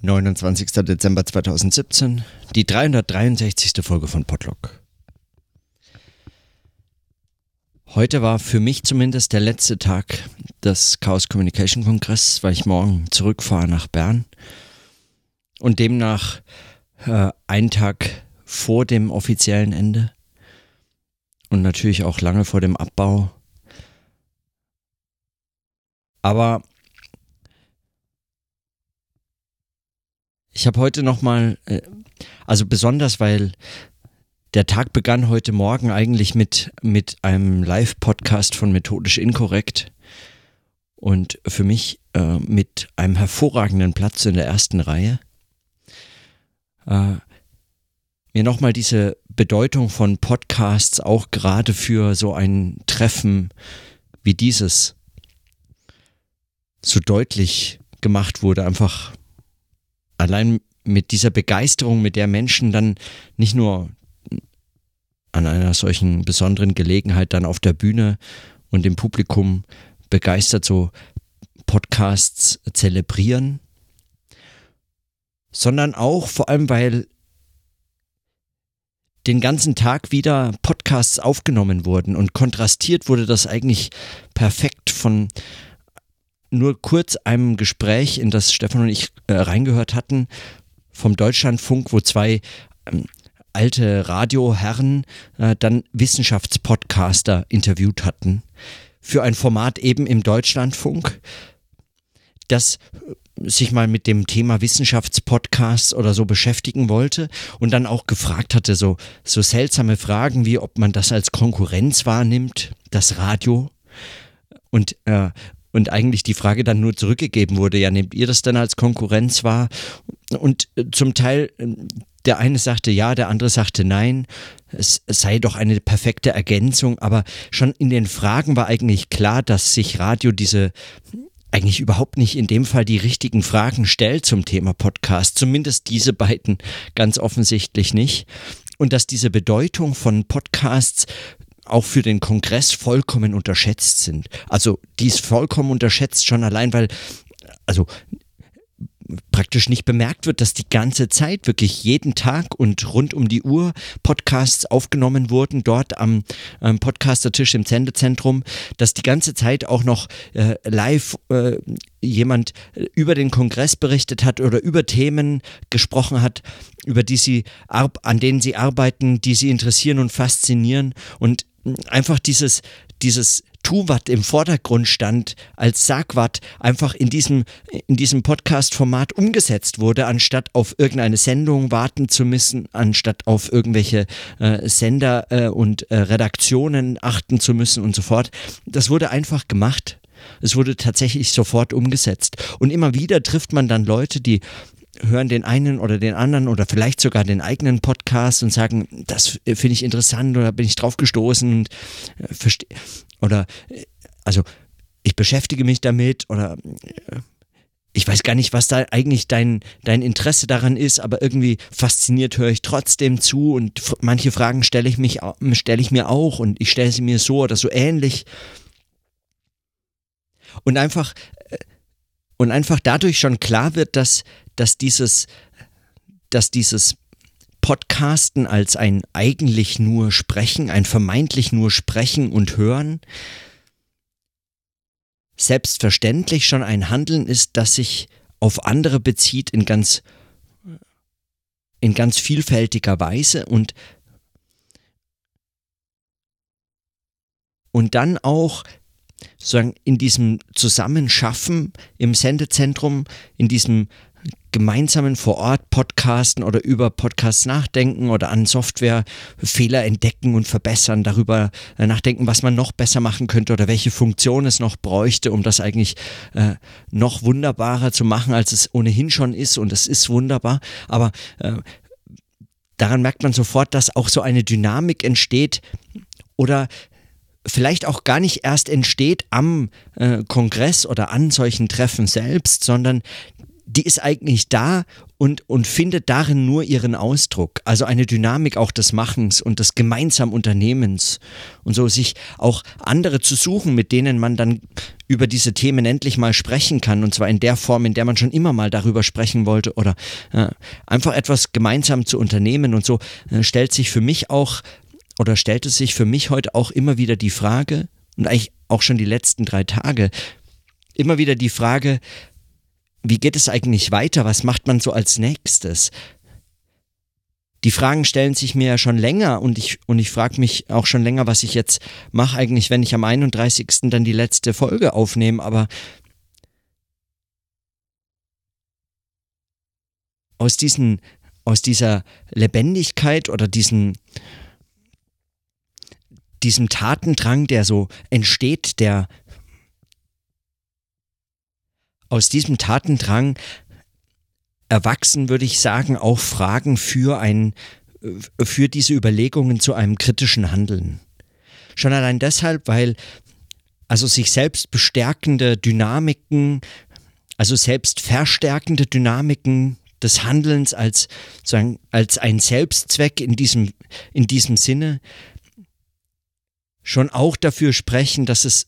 29. Dezember 2017, die 363. Folge von Podlock. Heute war für mich zumindest der letzte Tag des Chaos Communication Kongress, weil ich morgen zurückfahre nach Bern und demnach äh, einen Tag vor dem offiziellen Ende und natürlich auch lange vor dem Abbau. Aber Ich habe heute nochmal, äh, also besonders, weil der Tag begann heute Morgen eigentlich mit, mit einem Live-Podcast von Methodisch Inkorrekt und für mich äh, mit einem hervorragenden Platz in der ersten Reihe. Äh, mir nochmal diese Bedeutung von Podcasts auch gerade für so ein Treffen wie dieses so deutlich gemacht wurde, einfach allein mit dieser Begeisterung, mit der Menschen dann nicht nur an einer solchen besonderen Gelegenheit dann auf der Bühne und im Publikum begeistert so Podcasts zelebrieren, sondern auch vor allem, weil den ganzen Tag wieder Podcasts aufgenommen wurden und kontrastiert wurde das eigentlich perfekt von nur kurz einem Gespräch, in das Stefan und ich äh, reingehört hatten, vom Deutschlandfunk, wo zwei ähm, alte Radioherren äh, dann Wissenschaftspodcaster interviewt hatten. Für ein Format eben im Deutschlandfunk, das äh, sich mal mit dem Thema Wissenschaftspodcasts oder so beschäftigen wollte und dann auch gefragt hatte, so, so seltsame Fragen wie, ob man das als Konkurrenz wahrnimmt, das Radio. Und, äh, und eigentlich die Frage dann nur zurückgegeben wurde, ja, nehmt ihr das dann als Konkurrenz wahr? Und äh, zum Teil, äh, der eine sagte ja, der andere sagte nein, es sei doch eine perfekte Ergänzung, aber schon in den Fragen war eigentlich klar, dass sich Radio diese eigentlich überhaupt nicht in dem Fall die richtigen Fragen stellt zum Thema Podcast, zumindest diese beiden ganz offensichtlich nicht. Und dass diese Bedeutung von Podcasts auch für den Kongress vollkommen unterschätzt sind. Also die ist vollkommen unterschätzt schon allein, weil also praktisch nicht bemerkt wird, dass die ganze Zeit wirklich jeden Tag und rund um die Uhr Podcasts aufgenommen wurden, dort am, am Podcastertisch im Sendezentrum, dass die ganze Zeit auch noch äh, live äh, jemand über den Kongress berichtet hat oder über Themen gesprochen hat, über die sie an denen sie arbeiten, die sie interessieren und faszinieren und einfach dieses, dieses Tuvat im Vordergrund stand, als Sagwat einfach in diesem, in diesem Podcast-Format umgesetzt wurde, anstatt auf irgendeine Sendung warten zu müssen, anstatt auf irgendwelche äh, Sender äh, und äh, Redaktionen achten zu müssen und so fort. Das wurde einfach gemacht. Es wurde tatsächlich sofort umgesetzt. Und immer wieder trifft man dann Leute, die hören den einen oder den anderen oder vielleicht sogar den eigenen Podcast und sagen, das finde ich interessant oder bin ich drauf gestoßen und äh, verstehe oder äh, also ich beschäftige mich damit oder äh, ich weiß gar nicht, was da eigentlich dein, dein Interesse daran ist, aber irgendwie fasziniert höre ich trotzdem zu und manche Fragen stelle ich mich stelle ich mir auch und ich stelle sie mir so oder so ähnlich. Und einfach und einfach dadurch schon klar wird, dass dass dieses, dass dieses Podcasten als ein eigentlich nur Sprechen, ein vermeintlich nur Sprechen und Hören, selbstverständlich schon ein Handeln ist, das sich auf andere bezieht in ganz, in ganz vielfältiger Weise und, und dann auch sozusagen in diesem Zusammenschaffen im Sendezentrum, in diesem gemeinsamen vor Ort Podcasten oder über Podcasts nachdenken oder an Software Fehler entdecken und verbessern, darüber äh, nachdenken, was man noch besser machen könnte oder welche Funktion es noch bräuchte, um das eigentlich äh, noch wunderbarer zu machen, als es ohnehin schon ist. Und es ist wunderbar, aber äh, daran merkt man sofort, dass auch so eine Dynamik entsteht oder vielleicht auch gar nicht erst entsteht am äh, Kongress oder an solchen Treffen selbst, sondern die ist eigentlich da und, und findet darin nur ihren Ausdruck. Also eine Dynamik auch des Machens und des gemeinsamen Unternehmens. Und so sich auch andere zu suchen, mit denen man dann über diese Themen endlich mal sprechen kann. Und zwar in der Form, in der man schon immer mal darüber sprechen wollte oder äh, einfach etwas gemeinsam zu unternehmen. Und so äh, stellt sich für mich auch oder stellte sich für mich heute auch immer wieder die Frage und eigentlich auch schon die letzten drei Tage immer wieder die Frage, wie geht es eigentlich weiter? Was macht man so als nächstes? Die Fragen stellen sich mir ja schon länger und ich, und ich frage mich auch schon länger, was ich jetzt mache eigentlich, wenn ich am 31. dann die letzte Folge aufnehme, aber aus diesen, aus dieser Lebendigkeit oder diesen, diesem Tatendrang, der so entsteht, der aus diesem Tatendrang erwachsen, würde ich sagen, auch Fragen für ein, für diese Überlegungen zu einem kritischen Handeln. Schon allein deshalb, weil also sich selbst bestärkende Dynamiken, also selbst verstärkende Dynamiken des Handelns als, als ein Selbstzweck in diesem, in diesem Sinne schon auch dafür sprechen, dass es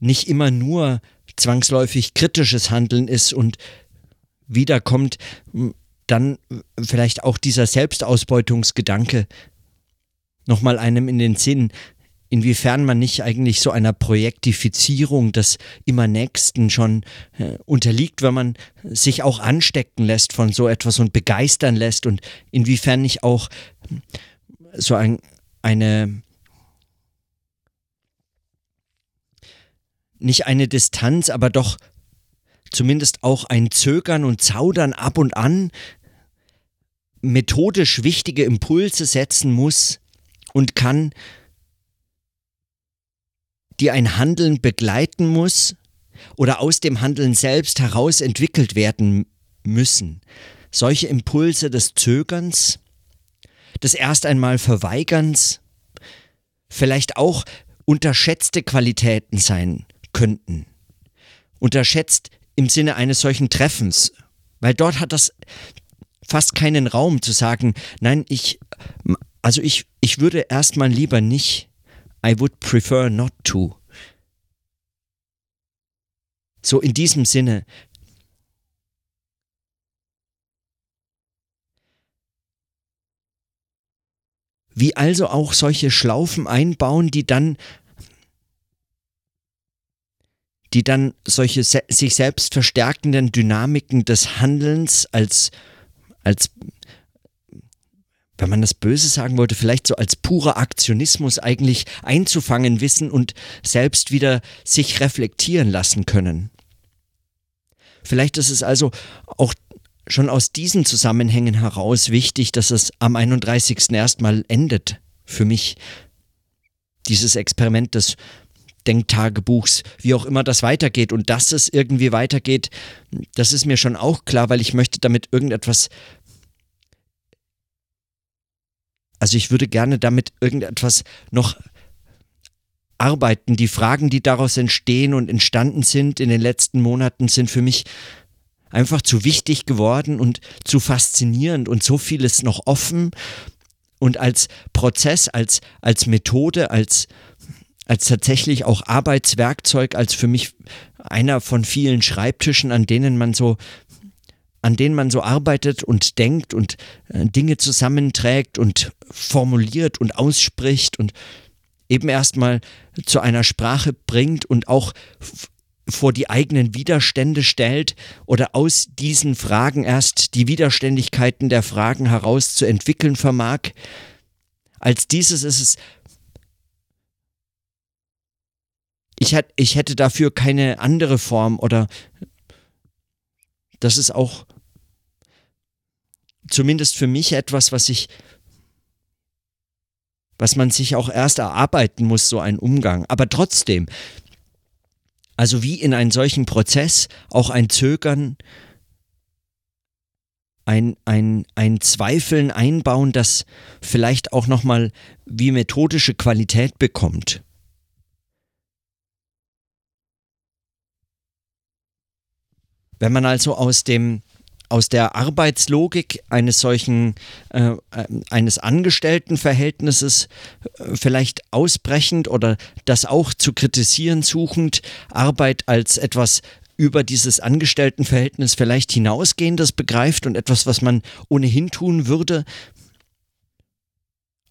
nicht immer nur zwangsläufig kritisches Handeln ist und wieder kommt dann vielleicht auch dieser Selbstausbeutungsgedanke nochmal einem in den Sinn, inwiefern man nicht eigentlich so einer Projektifizierung des immer Nächsten schon äh, unterliegt, wenn man sich auch anstecken lässt von so etwas und begeistern lässt und inwiefern nicht auch so ein, eine nicht eine Distanz, aber doch zumindest auch ein Zögern und Zaudern ab und an methodisch wichtige Impulse setzen muss und kann, die ein Handeln begleiten muss oder aus dem Handeln selbst heraus entwickelt werden müssen. Solche Impulse des Zögerns, des erst einmal Verweigerns, vielleicht auch unterschätzte Qualitäten sein könnten. Unterschätzt im Sinne eines solchen Treffens, weil dort hat das fast keinen Raum zu sagen, nein, ich, also ich, ich würde erstmal lieber nicht, I would prefer not to. So in diesem Sinne. Wie also auch solche Schlaufen einbauen, die dann die dann solche se sich selbst verstärkenden Dynamiken des Handelns als, als, wenn man das Böse sagen wollte, vielleicht so als purer Aktionismus eigentlich einzufangen wissen und selbst wieder sich reflektieren lassen können. Vielleicht ist es also auch schon aus diesen Zusammenhängen heraus wichtig, dass es am 31. erstmal endet für mich. Dieses Experiment des Denktagebuchs, wie auch immer das weitergeht. Und dass es irgendwie weitergeht, das ist mir schon auch klar, weil ich möchte damit irgendetwas. Also ich würde gerne damit irgendetwas noch arbeiten. Die Fragen, die daraus entstehen und entstanden sind in den letzten Monaten, sind für mich einfach zu wichtig geworden und zu faszinierend und so vieles noch offen. Und als Prozess, als, als Methode, als, als tatsächlich auch Arbeitswerkzeug, als für mich einer von vielen Schreibtischen, an denen man so an denen man so arbeitet und denkt und äh, Dinge zusammenträgt und formuliert und ausspricht und eben erstmal zu einer Sprache bringt und auch vor die eigenen Widerstände stellt oder aus diesen Fragen erst die Widerständigkeiten der Fragen heraus zu entwickeln vermag. Als dieses ist es ich, hätt, ich hätte dafür keine andere Form oder das ist auch zumindest für mich etwas, was ich, was man sich auch erst erarbeiten muss, so ein Umgang. Aber trotzdem, also wie in einen solchen Prozess auch ein Zögern, ein, ein, ein Zweifeln einbauen, das vielleicht auch nochmal wie methodische Qualität bekommt. Wenn man also aus dem aus der Arbeitslogik eines solchen, äh, eines Angestelltenverhältnisses äh, vielleicht ausbrechend oder das auch zu kritisieren suchend, Arbeit als etwas über dieses Angestelltenverhältnis vielleicht hinausgehendes begreift und etwas, was man ohnehin tun würde,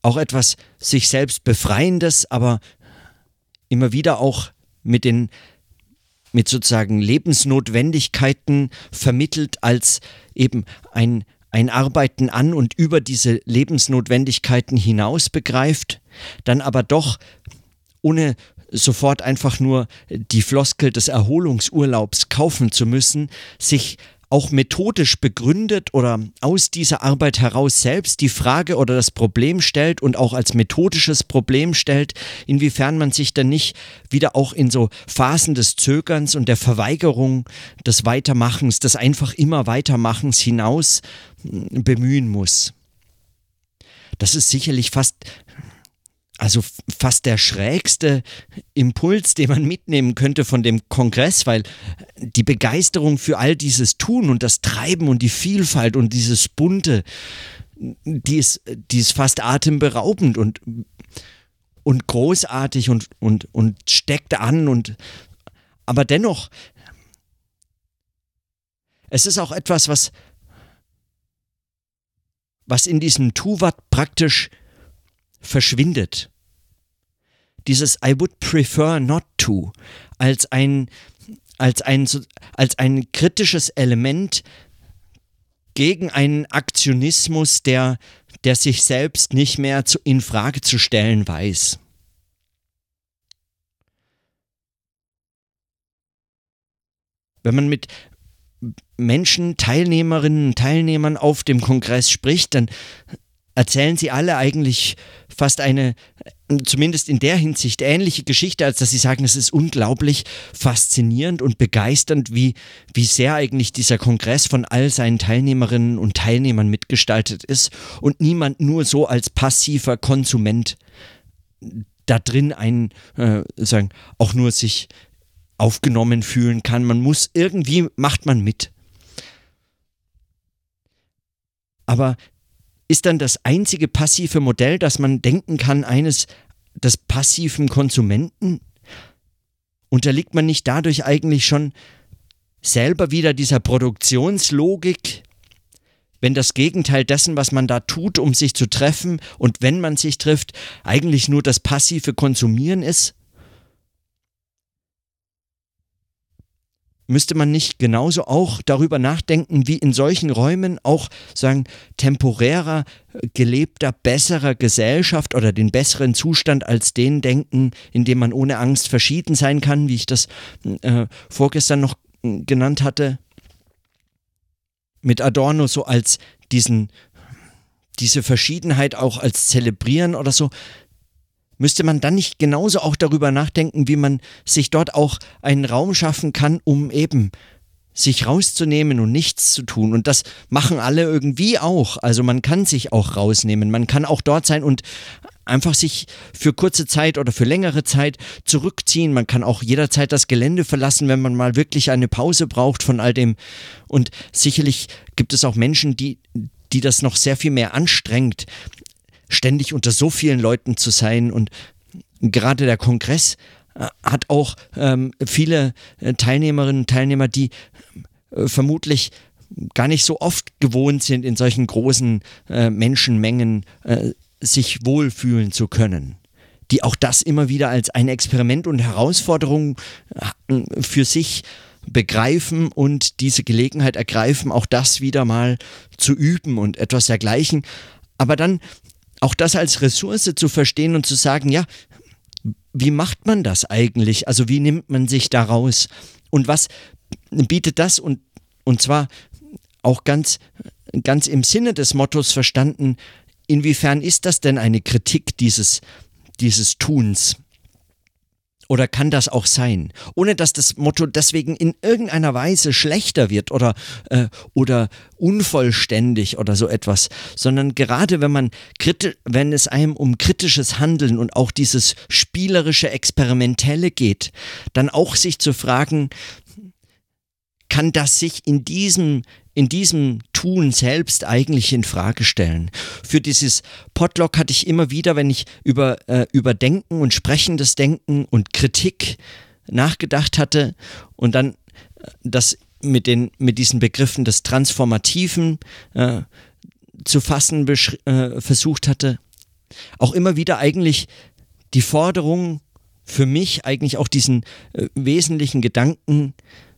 auch etwas sich selbst befreiendes, aber immer wieder auch mit den mit sozusagen Lebensnotwendigkeiten vermittelt als eben ein, ein Arbeiten an und über diese Lebensnotwendigkeiten hinaus begreift, dann aber doch ohne sofort einfach nur die Floskel des Erholungsurlaubs kaufen zu müssen, sich auch methodisch begründet oder aus dieser Arbeit heraus selbst die Frage oder das Problem stellt und auch als methodisches Problem stellt, inwiefern man sich dann nicht wieder auch in so Phasen des Zögerns und der Verweigerung des Weitermachens, des einfach immer Weitermachens hinaus hm, bemühen muss. Das ist sicherlich fast also fast der schrägste Impuls, den man mitnehmen könnte von dem Kongress, weil die Begeisterung für all dieses Tun und das Treiben und die Vielfalt und dieses Bunte, die ist, die ist fast atemberaubend und, und großartig und, und, und steckt an und aber dennoch, es ist auch etwas, was, was in diesem Tuvat praktisch verschwindet dieses I would prefer not to als ein, als ein, als ein kritisches Element gegen einen Aktionismus, der, der sich selbst nicht mehr zu, in Frage zu stellen weiß. Wenn man mit Menschen, Teilnehmerinnen und Teilnehmern auf dem Kongress spricht, dann erzählen sie alle eigentlich fast eine, zumindest in der Hinsicht, ähnliche Geschichte, als dass sie sagen, es ist unglaublich faszinierend und begeisternd, wie, wie sehr eigentlich dieser Kongress von all seinen Teilnehmerinnen und Teilnehmern mitgestaltet ist und niemand nur so als passiver Konsument da drin ein, äh, sagen, auch nur sich aufgenommen fühlen kann. Man muss irgendwie, macht man mit. Aber ist dann das einzige passive Modell, das man denken kann, eines des passiven Konsumenten? Unterliegt man nicht dadurch eigentlich schon selber wieder dieser Produktionslogik, wenn das Gegenteil dessen, was man da tut, um sich zu treffen und wenn man sich trifft, eigentlich nur das passive Konsumieren ist? Müsste man nicht genauso auch darüber nachdenken, wie in solchen Räumen auch sagen, temporärer, gelebter, besserer Gesellschaft oder den besseren Zustand als den denken, in dem man ohne Angst verschieden sein kann, wie ich das äh, vorgestern noch genannt hatte, mit Adorno so als diesen, diese Verschiedenheit auch als zelebrieren oder so, Müsste man dann nicht genauso auch darüber nachdenken, wie man sich dort auch einen Raum schaffen kann, um eben sich rauszunehmen und nichts zu tun. Und das machen alle irgendwie auch. Also man kann sich auch rausnehmen. Man kann auch dort sein und einfach sich für kurze Zeit oder für längere Zeit zurückziehen. Man kann auch jederzeit das Gelände verlassen, wenn man mal wirklich eine Pause braucht von all dem. Und sicherlich gibt es auch Menschen, die, die das noch sehr viel mehr anstrengt, ständig unter so vielen Leuten zu sein und gerade der Kongress äh, hat auch ähm, viele äh, Teilnehmerinnen und Teilnehmer, die äh, vermutlich gar nicht so oft gewohnt sind, in solchen großen äh, Menschenmengen äh, sich wohlfühlen zu können. Die auch das immer wieder als ein Experiment und Herausforderung äh, für sich begreifen und diese Gelegenheit ergreifen, auch das wieder mal zu üben und etwas dergleichen. Aber dann auch das als Ressource zu verstehen und zu sagen, ja, wie macht man das eigentlich? Also wie nimmt man sich daraus? Und was bietet das? Und, und zwar auch ganz, ganz im Sinne des Mottos verstanden, inwiefern ist das denn eine Kritik dieses, dieses Tuns? Oder kann das auch sein? Ohne dass das Motto deswegen in irgendeiner Weise schlechter wird oder, äh, oder unvollständig oder so etwas, sondern gerade wenn man wenn es einem um kritisches Handeln und auch dieses spielerische, experimentelle geht, dann auch sich zu fragen, kann das sich in diesem in diesem Tun selbst eigentlich in Frage stellen. Für dieses Podlog hatte ich immer wieder, wenn ich über, äh, über Denken und sprechendes Denken und Kritik nachgedacht hatte und dann äh, das mit, den, mit diesen Begriffen des Transformativen äh, zu fassen äh, versucht hatte, auch immer wieder eigentlich die Forderung für mich eigentlich auch diesen äh, wesentlichen Gedanken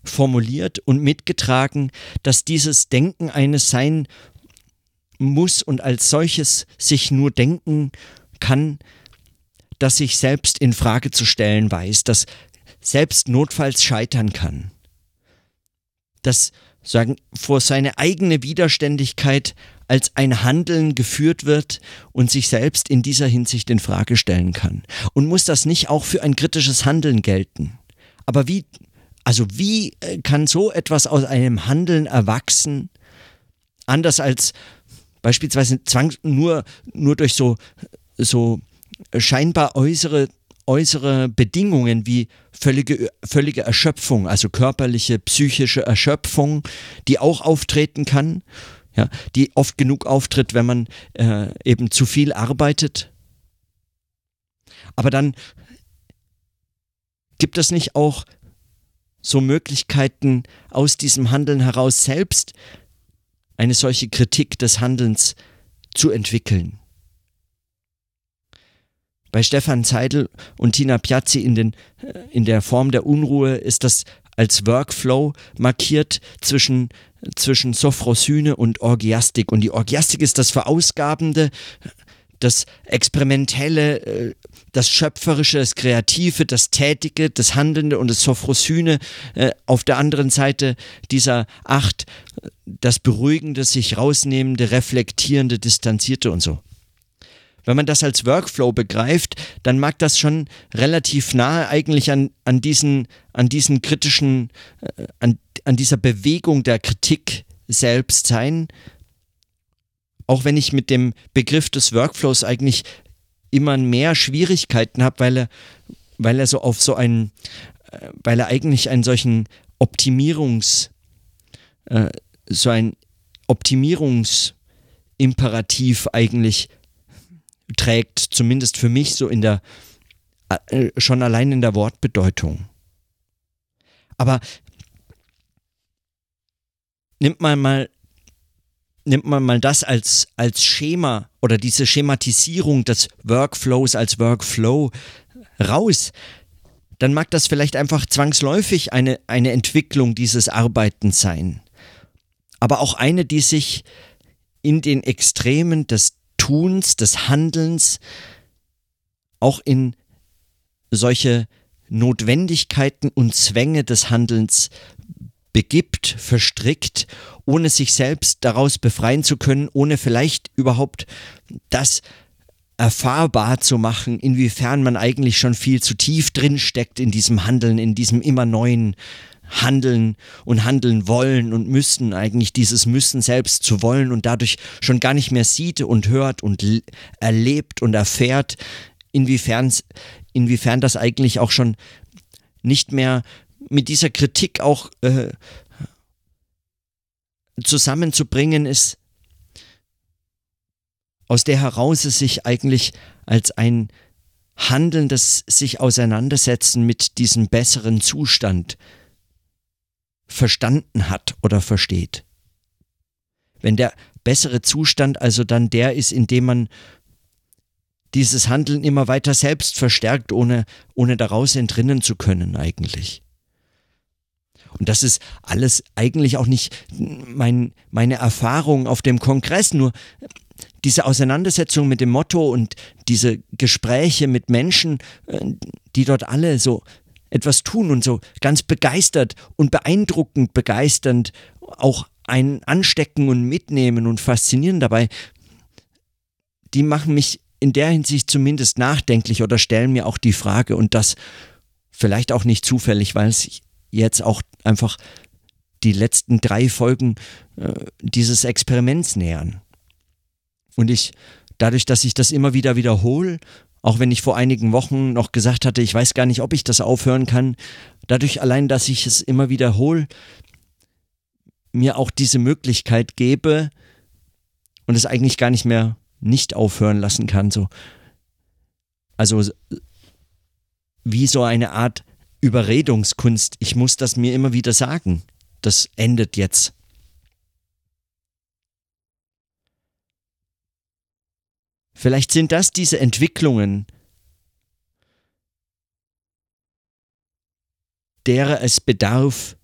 formuliert und mitgetragen, dass dieses Denken eines sein muss und als solches sich nur denken kann, dass sich selbst in Frage zu stellen weiß, dass selbst notfalls scheitern kann. Dass sagen vor seine eigene Widerständigkeit als ein Handeln geführt wird und sich selbst in dieser Hinsicht in Frage stellen kann. Und muss das nicht auch für ein kritisches Handeln gelten? Aber wie also wie äh, kann so etwas aus einem Handeln erwachsen, anders als beispielsweise Zwang nur, nur durch so, so scheinbar äußere, äußere Bedingungen wie völlige, völlige Erschöpfung, also körperliche, psychische Erschöpfung, die auch auftreten kann, ja, die oft genug auftritt, wenn man äh, eben zu viel arbeitet. Aber dann gibt es nicht auch so Möglichkeiten aus diesem Handeln heraus selbst eine solche Kritik des Handelns zu entwickeln. Bei Stefan Zeidel und Tina Piazzi in, den, äh, in der Form der Unruhe ist das als Workflow markiert zwischen, zwischen Sophrosyne und Orgiastik. Und die Orgiastik ist das Verausgabende, das Experimentelle, äh, das Schöpferische, das Kreative, das Tätige, das Handelnde und das Sophrosyne. Äh, auf der anderen Seite dieser Acht, das Beruhigende, sich rausnehmende, reflektierende, distanzierte und so. Wenn man das als Workflow begreift, dann mag das schon relativ nahe eigentlich an, an, diesen, an diesen kritischen, äh, an, an dieser Bewegung der Kritik selbst sein, auch wenn ich mit dem Begriff des Workflows eigentlich immer mehr Schwierigkeiten habe, weil er, weil er so auf so einen, äh, weil er eigentlich einen solchen Optimierungs, äh, so ein Optimierungsimperativ eigentlich trägt, zumindest für mich so in der, äh, schon allein in der Wortbedeutung. Aber nimmt man mal nimmt man mal das als, als Schema oder diese Schematisierung des Workflows als Workflow raus, dann mag das vielleicht einfach zwangsläufig eine, eine Entwicklung dieses Arbeitens sein. Aber auch eine, die sich in den Extremen des Tuns, des Handelns, auch in solche Notwendigkeiten und Zwänge des Handelns begibt, verstrickt, ohne sich selbst daraus befreien zu können, ohne vielleicht überhaupt das erfahrbar zu machen, inwiefern man eigentlich schon viel zu tief drin steckt in diesem Handeln, in diesem immer neuen Handeln und handeln wollen und müssen, eigentlich dieses Müssen selbst zu wollen und dadurch schon gar nicht mehr sieht und hört und erlebt und erfährt, inwiefern, inwiefern das eigentlich auch schon nicht mehr mit dieser Kritik auch äh, zusammenzubringen ist, aus der heraus es sich eigentlich als ein handelndes sich auseinandersetzen mit diesem besseren Zustand verstanden hat oder versteht. Wenn der bessere Zustand also dann der ist, in dem man dieses Handeln immer weiter selbst verstärkt, ohne, ohne daraus entrinnen zu können eigentlich. Und das ist alles eigentlich auch nicht mein, meine Erfahrung auf dem Kongress, nur diese Auseinandersetzung mit dem Motto und diese Gespräche mit Menschen, äh, die dort alle so etwas tun und so ganz begeistert und beeindruckend begeisternd auch einen anstecken und mitnehmen und faszinieren dabei, die machen mich in der Hinsicht zumindest nachdenklich oder stellen mir auch die Frage und das vielleicht auch nicht zufällig, weil es jetzt auch einfach die letzten drei Folgen äh, dieses Experiments nähern. Und ich, dadurch, dass ich das immer wieder wiederhole, auch wenn ich vor einigen Wochen noch gesagt hatte, ich weiß gar nicht, ob ich das aufhören kann, dadurch allein, dass ich es immer wiederhole, mir auch diese Möglichkeit gebe und es eigentlich gar nicht mehr nicht aufhören lassen kann. So. Also wie so eine Art Überredungskunst. Ich muss das mir immer wieder sagen. Das endet jetzt. Vielleicht sind das diese Entwicklungen, derer es bedarf,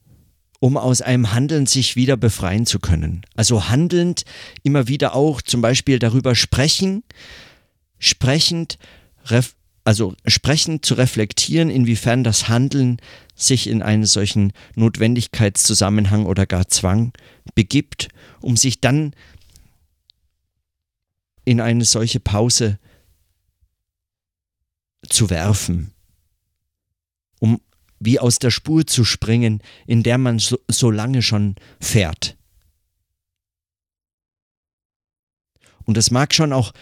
um aus einem Handeln sich wieder befreien zu können. Also handelnd immer wieder auch zum Beispiel darüber sprechen, sprechend, also sprechend zu reflektieren, inwiefern das Handeln sich in einen solchen Notwendigkeitszusammenhang oder gar Zwang begibt, um sich dann in eine solche Pause zu werfen, um wie aus der Spur zu springen, in der man so, so lange schon fährt. Und es mag schon auch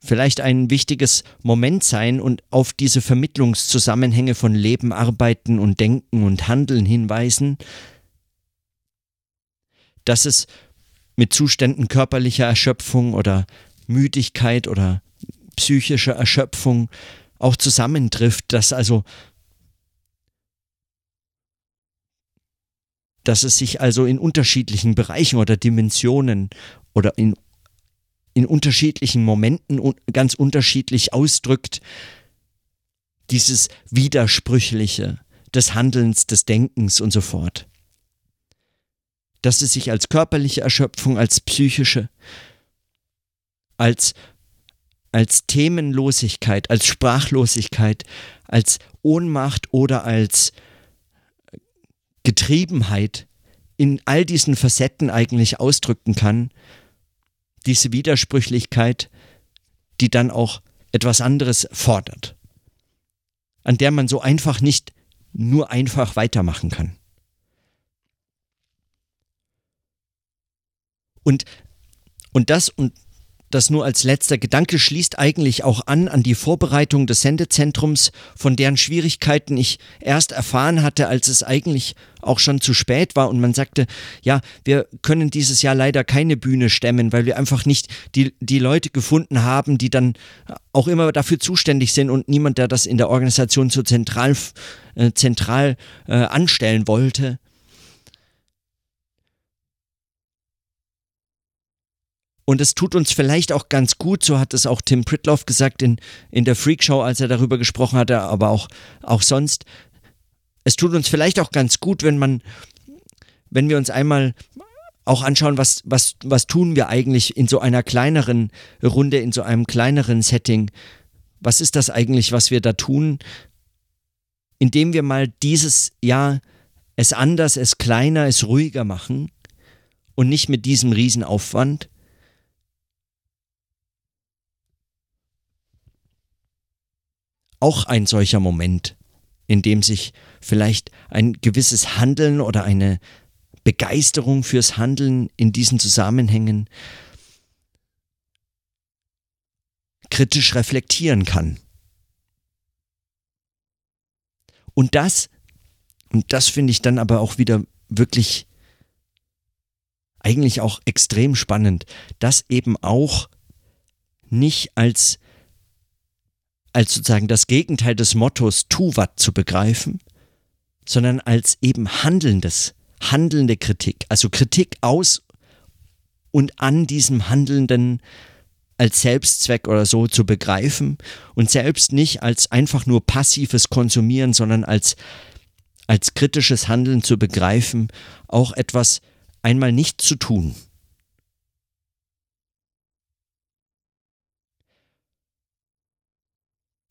vielleicht ein wichtiges Moment sein und auf diese Vermittlungszusammenhänge von Leben, Arbeiten und Denken und Handeln hinweisen, dass es mit Zuständen körperlicher Erschöpfung oder Müdigkeit oder psychischer Erschöpfung auch zusammentrifft, dass also dass es sich also in unterschiedlichen Bereichen oder Dimensionen oder in, in unterschiedlichen Momenten ganz unterschiedlich ausdrückt, dieses Widersprüchliche des Handelns, des Denkens und so fort. Dass es sich als körperliche Erschöpfung, als psychische, als, als Themenlosigkeit, als Sprachlosigkeit, als Ohnmacht oder als Getriebenheit in all diesen Facetten eigentlich ausdrücken kann, diese Widersprüchlichkeit, die dann auch etwas anderes fordert, an der man so einfach nicht nur einfach weitermachen kann. Und, und das und das nur als letzter Gedanke schließt eigentlich auch an an die Vorbereitung des Sendezentrums, von deren Schwierigkeiten ich erst erfahren hatte, als es eigentlich auch schon zu spät war und man sagte, ja, wir können dieses Jahr leider keine Bühne stemmen, weil wir einfach nicht die, die Leute gefunden haben, die dann auch immer dafür zuständig sind und niemand, der das in der Organisation so zentral, äh, zentral äh, anstellen wollte. Und es tut uns vielleicht auch ganz gut, so hat es auch Tim Pritloff gesagt in, in der Freakshow, als er darüber gesprochen hatte, aber auch, auch sonst. Es tut uns vielleicht auch ganz gut, wenn man, wenn wir uns einmal auch anschauen, was, was, was tun wir eigentlich in so einer kleineren Runde, in so einem kleineren Setting. Was ist das eigentlich, was wir da tun? Indem wir mal dieses Jahr es anders, es kleiner, es ruhiger machen und nicht mit diesem Riesenaufwand. Auch ein solcher Moment, in dem sich vielleicht ein gewisses Handeln oder eine Begeisterung fürs Handeln in diesen Zusammenhängen kritisch reflektieren kann. Und das, und das finde ich dann aber auch wieder wirklich eigentlich auch extrem spannend, das eben auch nicht als als sozusagen das Gegenteil des Mottos tu wat zu begreifen, sondern als eben handelndes, handelnde Kritik, also Kritik aus und an diesem Handelnden als Selbstzweck oder so zu begreifen und selbst nicht als einfach nur passives Konsumieren, sondern als, als kritisches Handeln zu begreifen, auch etwas einmal nicht zu tun.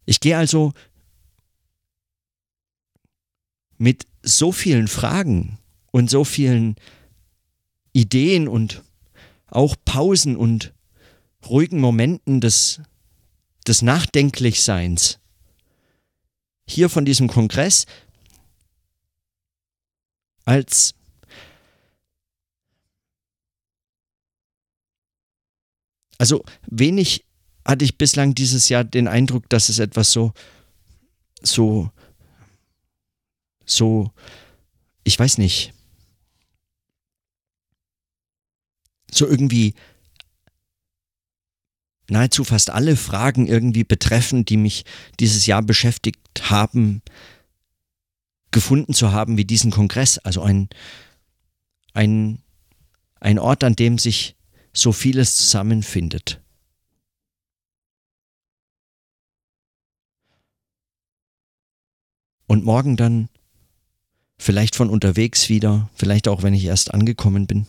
Ich gehe also mit so vielen Fragen und so vielen Ideen und auch Pausen und ruhigen Momenten des, des Nachdenklichseins hier von diesem Kongress als also wenig hatte ich bislang dieses Jahr den Eindruck, dass es etwas so, so, so, ich weiß nicht, so irgendwie nahezu fast alle Fragen irgendwie betreffen, die mich dieses Jahr beschäftigt haben, gefunden zu haben wie diesen Kongress. Also ein, ein, ein Ort, an dem sich so vieles zusammenfindet. Und morgen dann vielleicht von unterwegs wieder, vielleicht auch wenn ich erst angekommen bin.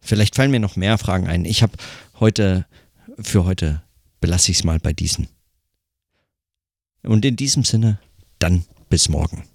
Vielleicht fallen mir noch mehr Fragen ein. Ich habe heute, für heute belasse ich es mal bei diesen. Und in diesem Sinne, dann bis morgen.